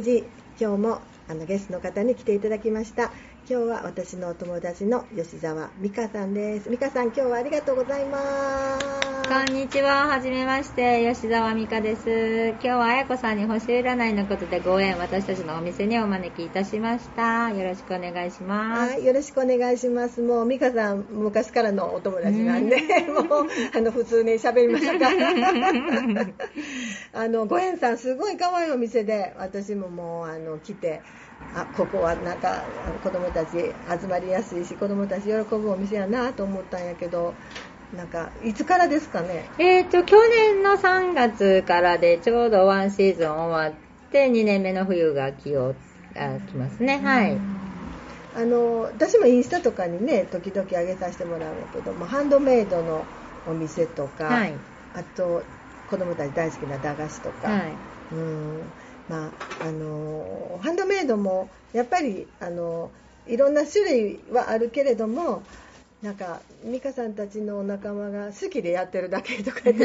ページ今日も。あのゲストの方に来ていただきました。今日は私のお友達の吉澤美香さんです。美香さん今日はありがとうございます。こんにちは。はじめまして。吉澤美香です。今日は綾子さんに星占いのことでご縁私たちのお店にお招きいたしました。よろしくお願いします。はいよろしくお願いします。もう美香さん昔からのお友達なんで もうあの普通に喋りましょうか。あのご縁さんすごい可愛いお店で私ももうあの来てあここはなんか子供たち集まりやすいし子供たち喜ぶお店やなと思ったんやけどなんかいつからですかね？えっ、と去年の3月からでちょうどワンシーズン終わって2年目の冬が来よあ来ますね。はい。あの私もインスタとかにね時々上げさせてもらうんやけどもハンドメイドのお店とか、はい。あと子供たち大好きな駄菓子とか、はい。うんまああのハンドメイドもやっぱりあのいろんな種類はあるけれどもなんか美香さんたちのお仲間が好きでやってるだけとか言って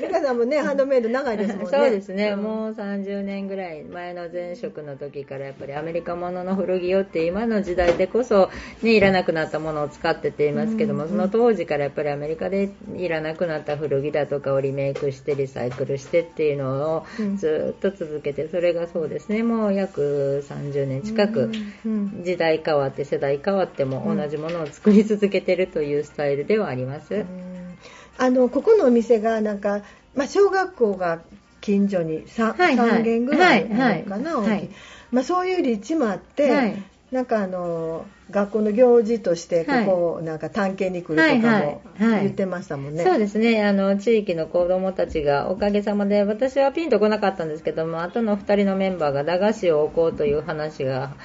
美香さんもねハンドメイド長いですもんね。そうですね、んもう30年ぐらい前の前職の時からやっぱりアメリカものの古着をって今の時代でこそ、ね、いらなくなったものを使ってって言いますけども、その当時からやっぱりアメリカでいらなくなった古着だとかをリメイクしてリサイクルしてっていうのをずっと続けてそれがそうですね。もう約30年近くうん時代変わって世代変わっても同じものを作り続けてるというスタイルではあります。うん。あのここのお店がなんか、まあ、小学校が近所に 3,、はいはい。3軒ぐらいあるかな、大きい。はいはい。まあ、そういう立地もあって、はい。なんかあの学校の行事としてここをなんか探検に来るとかもはいはい。はい。言ってましたもんね。そうですね。あの地域の子どもたちがおかげさまで私はピンとこなかったんですけども後の2人のメンバーが駄菓子を置こうという話が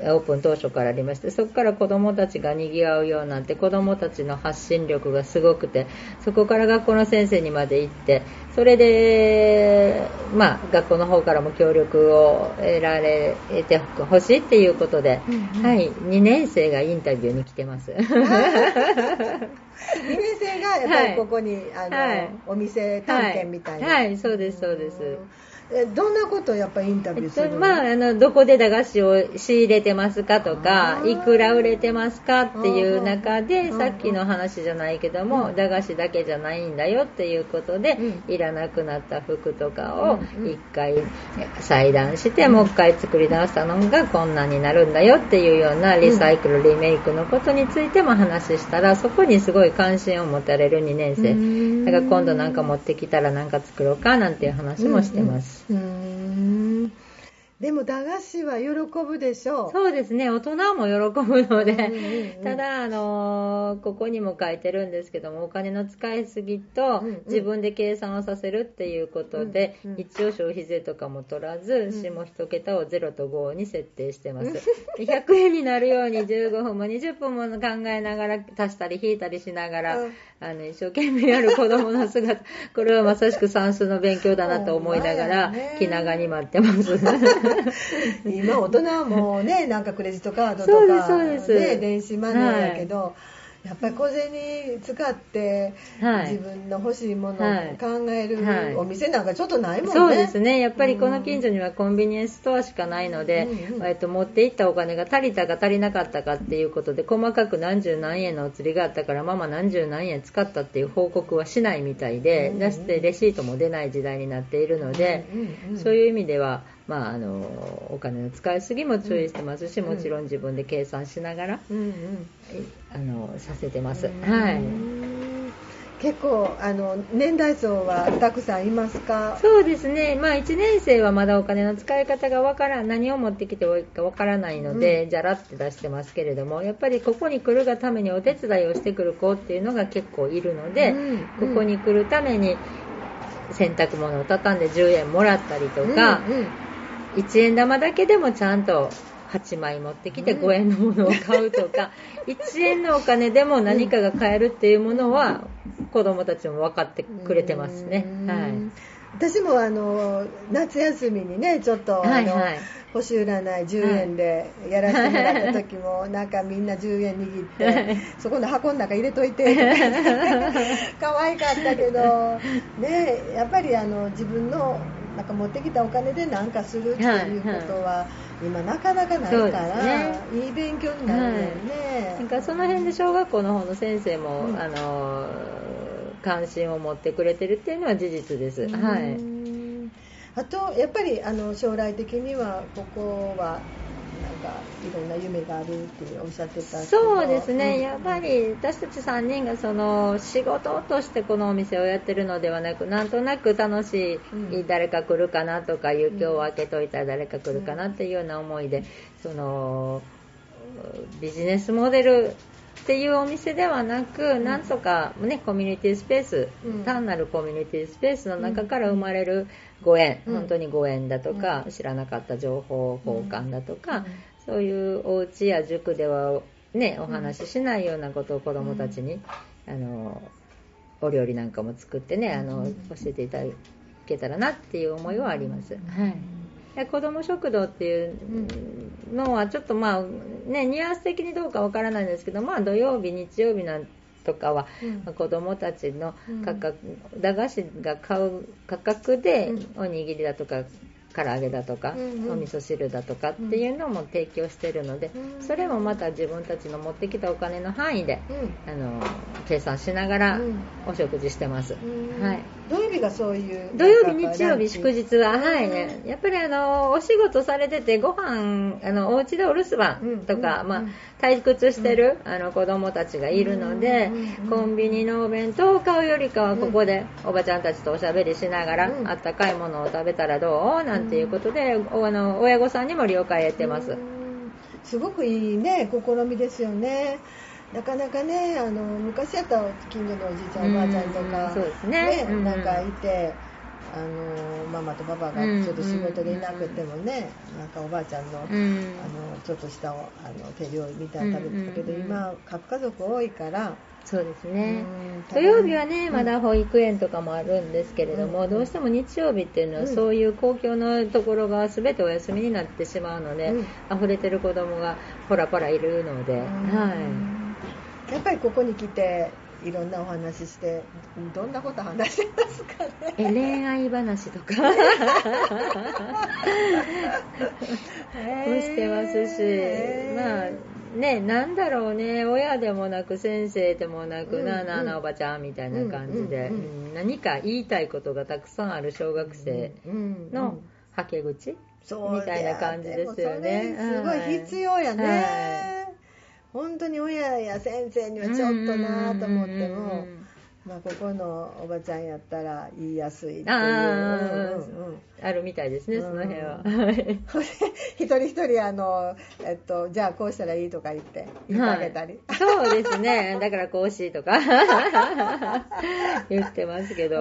オープン当初からありましてそこから子どもたちがにぎわうようになって子どもたちの発信力がすごくてそこから学校の先生にまで行ってそれで、まあ、学校の方からも協力を得られてほしいっていうことで、はい、2年生がインタビューに来てます。2年生がやっぱりここに、あのはいお店探検みたいな、はい。はい。そうですそうですどんなことをやっぱりインタビューするの、まあ、あのどこで駄菓子を仕入れてますかとあかー。いくら売れてますかっていう中でうんさっきの話じゃないけども駄菓子だけじゃないんだよっていうことでうん。いらなくなった服とかをうんうん。一回裁断してもう一回作り直したのがこんなになるんだよっていうようなリサイクルリメイクのことについても話したらそこにすごい関心を持たれる2年生。うん。だから今度なんか持ってきたらなんか作ろうかなんていう話もしてます。うんうんでも駄菓子は喜ぶでしょう。そうですね、大人も喜ぶので、うんうんうん。ただ、あのーここにも書いてるんですけども、お金の使いすぎとうんうん。自分で計算をさせるっていうことで、うんうん。一応消費税とかも取らず、下一桁を0と5に設定してます。で100円になるように15分も20分も考えながら、足したり引いたりしながら、うん。あの一生懸命やる子供の姿、これはまさしく算数の勉強だなと思いながらね、気長に待ってます。今大人はもうねなんかクレジットカードとか、ね、電子マネーやけど、やっぱり小銭使ってはい。自分の欲しいものはい。を考えるはい。お店なんかちょっとないもんね。そうですね、やっぱりこの近所にはコンビニエンスストアしかないので、うんうんえっと持って行ったお金が足りたか足りなかったかっていうことで、細かく何十何円のお釣りがあったから、ママ何十何円使ったっていう報告はしないみたいで、出してレシートも出ない時代になっているので、そういう意味では、まあ、あのお金の使いすぎも注意してますし、もちろん自分で計算しながら、うんうん。あのさせてます。うん。はい。結構あの年代層はたくさんいますか？そうですね、まあ、1年生はまだお金の使い方がわからん。何を持ってきていいかわからないので、じゃらって出してますけれどもやっぱりここに来るがためにお手伝いをしてくる子っていうのが結構いるので、うん。ここに来るために洗濯物を畳んで10円もらったりとか、うんうん1円玉だけでもちゃんと8枚持ってきて5円のものを買うとか、1円のお金でも何かが買えるっていうものは子供たちも分かってくれてますね。うん。はい。私もあの夏休みにねちょっと、あのはいはい。星占い10円でやらせてもらった時も、なんかみんな10円握って、はい。そこの箱の中入れといてとか 可愛かったけど、ね、やっぱりあの自分のなんか持ってきたお金で何かするっていうことは、今なかなかないから、ね、いい勉強になるよね、はい、なんかその辺で小学校の方の先生も、うん、あの関心を持ってくれてるっていうのは事実です。はい。あとやっぱりあの将来的にはここはかいろんな夢があるっておっしゃってたそうですね、うん、やっぱり私たち3人がその仕事としてこのお店をやってるのではなくなんとなく楽しい、うん、誰か来るかなとかいう今日を開けといたら誰か来るかなっていうような思いでそのビジネスモデルっていうお店ではなく、なんとか、ね、コミュニティスペース、単なるコミュニティスペースの中から生まれるご縁、本当にご縁だとか、知らなかった情報交換だとか、そういうお家や塾では、ね、お話ししないようなことを子どもたちに、あのお料理なんかも作ってねあの教えていただけたらなっていう思いはあります。はい子ども食堂っていうのはちょっとまあねニュアンス的にどうかわからないんですけどまあ土曜日日曜日なんとかは、うん、子どもたちの価格、うん、駄菓子が買う価格でおにぎりだとか唐揚げだとか、うんうん、お味噌汁だとかっていうのも提供してるので、うん、それもまた自分たちの持ってきたお金の範囲で、うん、あの計算しながらお食事してます、はい、土曜日がそういう土曜日日曜日祝日ははい。ねやっぱりあのお仕事されててご飯あのお家でお留守番とか、まあ、退屈してる、あの子供たちがいるので、コンビニのお弁当を買うよりかはここでおばちゃんたちとおしゃべりしながら、あったかいものを食べたらどう？なんていうことで、あの親御さんにも了解得てます。すごくいいね、試みですよね。なかなかね、あの昔やったら近所のおじいちゃん、おばあちゃんとか、そうですね。なんかいて、あのママとパパがちょっと仕事でいなくてもね、なんかおばあちゃんの,、あのちょっとしたあの手料理みたいな食べてたけど、今核家族多いからそうですね、土曜日はね、まだ保育園とかもあるんですけれども、うん、どうしても日曜日っていうのは、そういう公共のところが全てお休みになってしまうので、うん、溢れてる子供がポラポラいるので、はい、やっぱりここに来ていろんなお話してどんなこと話してますかね？え恋愛話とか。もしてますし、まあね、なんだろうね、親でもなく先生でもなく、うん、なあなあなおばちゃんみたいな感じで、うん、何か言いたいことがたくさんある小学生のはけ口、みたいな感じですよね。すごい必要やね。はい。本当に親や先生にはちょっとなと思っても、まあ、ここのおばちゃんやったら言いやすいっていう。あ,、あるみたいですね、その辺は。一人一人あの、えっと、じゃあこうしたらいいとか言って言ってあげたり、はい、そうですね。だからこうしとか。言ってますけど。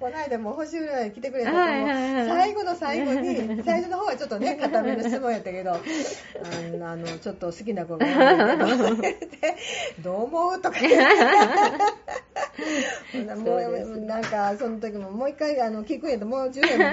この間も星占い来てくれたけど、はいはいはい、最後の最後に最初の方はちょっとね 固めの質問やったけどあのちょっと好きな子がどう思うとか言ってもうなんかその時ももう一回あの聞くんやともう10円も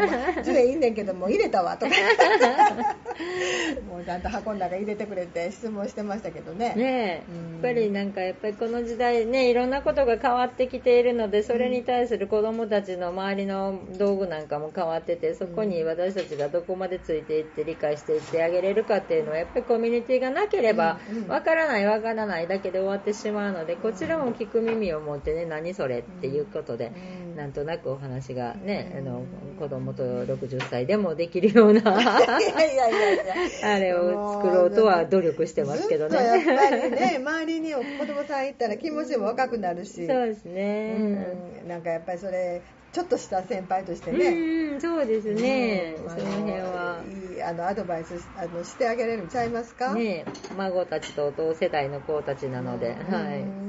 10円いいねんけども入れたわとか。もうちゃんと箱の中入れてくれて質問してましたけどね。ねえ、やっぱりなんかやっぱりこの時代ねいろんなことが変わってきているのでそれに対する子どもたちの周りの道具なんかも変わっててそこに私たちがどこまでついていって理解していってあげれるかっていうのはやっぱりコミュニティがなければわからないわからないだけで終わってしまうのでこちらも聞く耳を持ってね何それっていうことでなんとなくお話がねあの子供と60歳でもできるような あれを作ろうとは努力してますけどね。やっぱりね、周りに子供さんいったら気持ちも若くなるし。そうですね。うん、なんかやっぱりそれ、ちょっとした先輩としてね。うん、そうですね。その辺は。いいあのアドバイスあのしてあげれるんちゃいますか？ね孫たちと同世代の子たちなので、はい。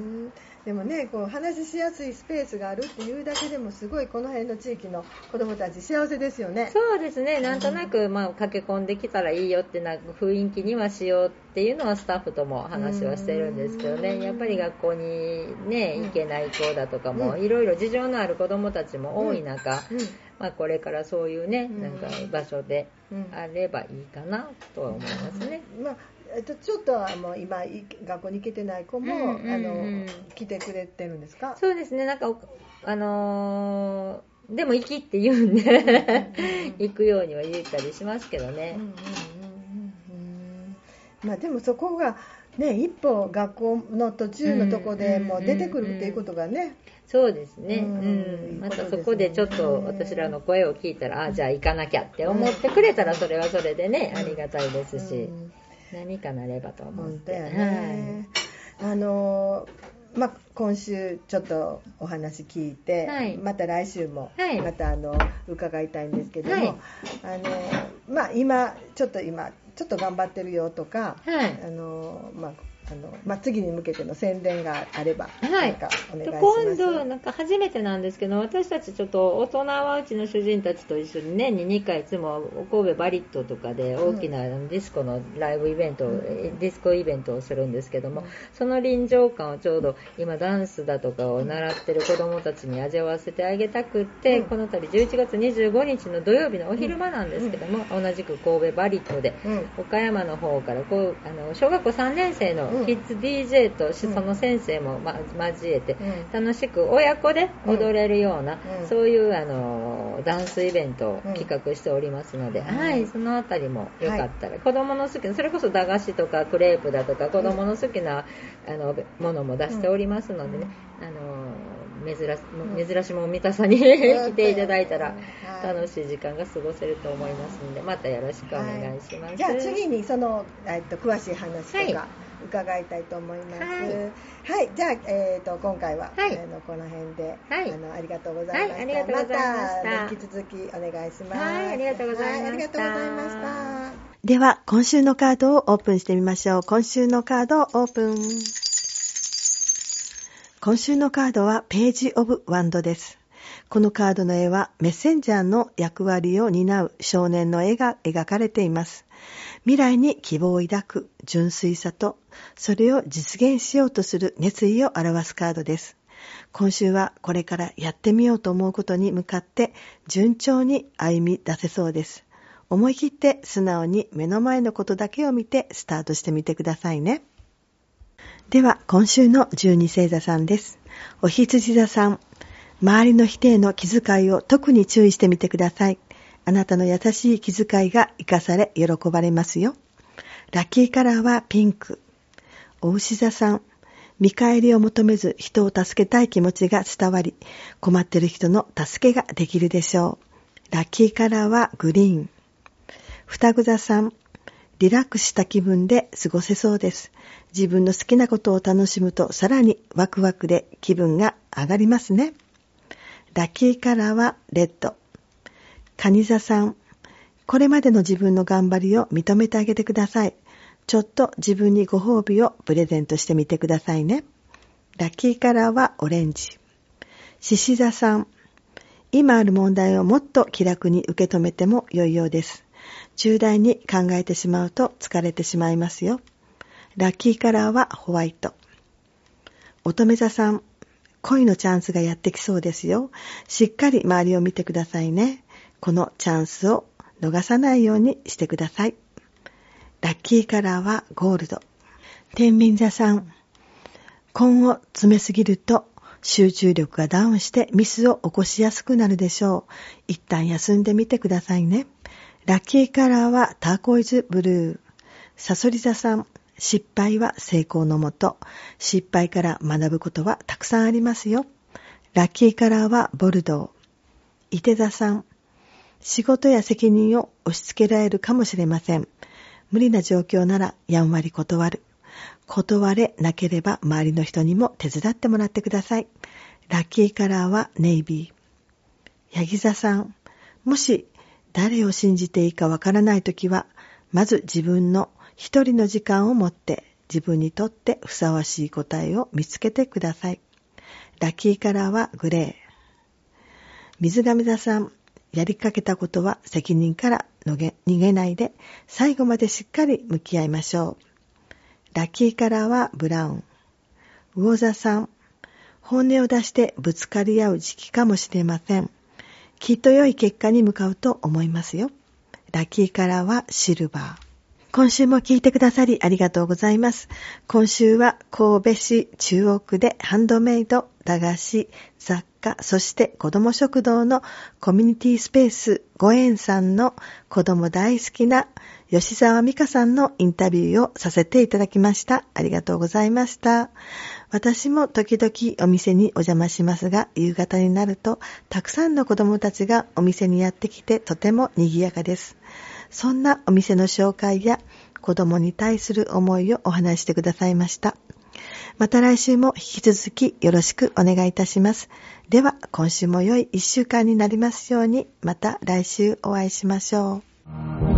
でもねこう話しやすいスペースがあるっていうだけでもすごいこの辺の地域の子どもたち幸せですよね。そうですね。なんとなく、まあ、駆け込んできたらいいよってな雰囲気にはしようっていうのはスタッフとも話はしてるんですけどね。やっぱり学校にね行けない子だとかもいろいろ事情のある子どもたちも多い中、まあ、これからそういうねなんか場所であればいいかなとは思いますね。まあえっと、ちょっとはもう今学校に行けてない子も、うんうんうん、あの来てくれてるんですか？そうですね。なんかあのーでも行きって言うんで、行くようには言ったりしますけどね。まあでもそこがね、一歩学校の途中のとこでもう出てくるっていうことがね、そうですね、うんまたそこでちょっと私らの声を聞いたら、あじゃあ行かなきゃって思ってくれたら、それはそれでね、ありがたいですし、何かなればと思って。ね、はい、あのまあ、今週ちょっとお話聞いて、はい、また来週もまたあの伺いたいんですけども、はい、あのまあ、今ちょっと今ちょっと頑張ってるよとか、あのまああのまあ、次に向けての宣伝があれば、はい、かお願いします。今度、なんか初めてなんですけど、私たちちょっと大人はうちの主人たちと一緒に年に2回いつも神戸バリットとかで大きなディスコのライブイベント、うん、ディスコイベントをするんですけども、うん、その臨場感をちょうど今ダンスだとかを習ってる子どもたちに味わわせてあげたくって、うん、この度11月25日の土曜日のお昼間なんですけども、同じく神戸バリットで、岡山の方からこうあの小学校3年生のキッズ DJ とその先生も、ま、交えて、楽しく親子で踊れるような、そういうあのダンスイベントを企画しておりますので、はい、そのあたりもよかったら、はい、子供の好きなそれこそ駄菓子とかクレープだとか子供の好きな、あのものも出しておりますのでね、あの珍し珍しも三田さんに 来ていただいたら楽しい時間が過ごせると思いますのでまたよろしくお願いします、はい、じゃあ次にその、えっと、詳しい話とか、伺いたいと思います。はい、はい、じゃあ、えーと、今回は、はい、あのこの辺で、はい、あのありがとうございました。はい、ありがとうございました。また引き続きお願いします。はい、ありがとうございました。ありがとうございました。では、今週のカードをオープンしてみましょう。今週のカードをオープン。今週のカードはページオブワンドです。このカードの絵はメッセンジャーの役割を担う少年の絵が描かれています。未来に希望を抱く純粋さと、それを実現しようとする熱意を表すカードです。今週はこれからやってみようと思うことに向かって順調に歩み出せそうです。思い切って素直に目の前のことだけを見てスタートしてみてくださいね。では、今週の十二星座さんです。お羊座さん、周りの否定の気遣いを特に注意してみてください。あなたの優しい気遣いが活かされ喜ばれますよ。ラッキーカラーはピンク。お牛座さん。見返りを求めず人を助けたい気持ちが伝わり、困ってる人の助けができるでしょう。ラッキーカラーはグリーン。双子座さん。リラックスした気分で過ごせそうです。自分の好きなことを楽しむとさらにワクワクで気分が上がりますね。ラッキーカラーはレッド。カニ座さん、これまでの自分の頑張りを認めてあげてください。ちょっと自分にご褒美をプレゼントしてみてくださいね。ラッキーカラーはオレンジ。獅子座さん、今ある問題をもっと気楽に受け止めても良いようです。重大に考えてしまうと疲れてしまいますよ。ラッキーカラーはホワイト。乙女座さん、恋のチャンスがやってきそうですよ。しっかり周りを見てくださいね。このチャンスを逃さないようにしてください。ラッキーカラーはゴールド。天秤座さん。根を詰めすぎると集中力がダウンしてミスを起こしやすくなるでしょう。一旦休んでみてくださいね。ラッキーカラーはターコイズブルー。サソリ座さん。失敗は成功のもと。失敗から学ぶことはたくさんありますよ。ラッキーカラーはボルドー。伊手座さん。仕事や責任を押し付けられるかもしれません。無理な状況ならやんわり断る。断れなければ周りの人にも手伝ってもらってください。ラッキーカラーはネイビー。ヤギ座さん、もし誰を信じていいかわからないときは、まず自分の一人の時間を持って自分にとってふさわしい答えを見つけてください。ラッキーカラーはグレー。水亀座さん、やりかけたことは責任から逃げないで最後までしっかり向き合いましょう。ラッキーカラーはブラウン。魚座さん、本音を出してぶつかり合う時期かもしれません。きっと良い結果に向かうと思いますよ。ラッキーカラーはシルバー。今週も聞いてくださりありがとうございます。今週は神戸市中央区でハンドメイド、駄菓子、雑貨、家、そして子供食堂のコミュニティスペースご縁さんの子供大好きな吉沢美香さんのインタビューをさせていただきました。ありがとうございました。私も時々お店にお邪魔しますが、夕方になるとたくさんの子供たちがお店にやってきてとても賑やかです。そんなお店の紹介や子供に対する思いをお話してくださいました。また来週も引き続きよろしくお願いいたします。では、今週も良い一週間になりますように、また来週お会いしましょう。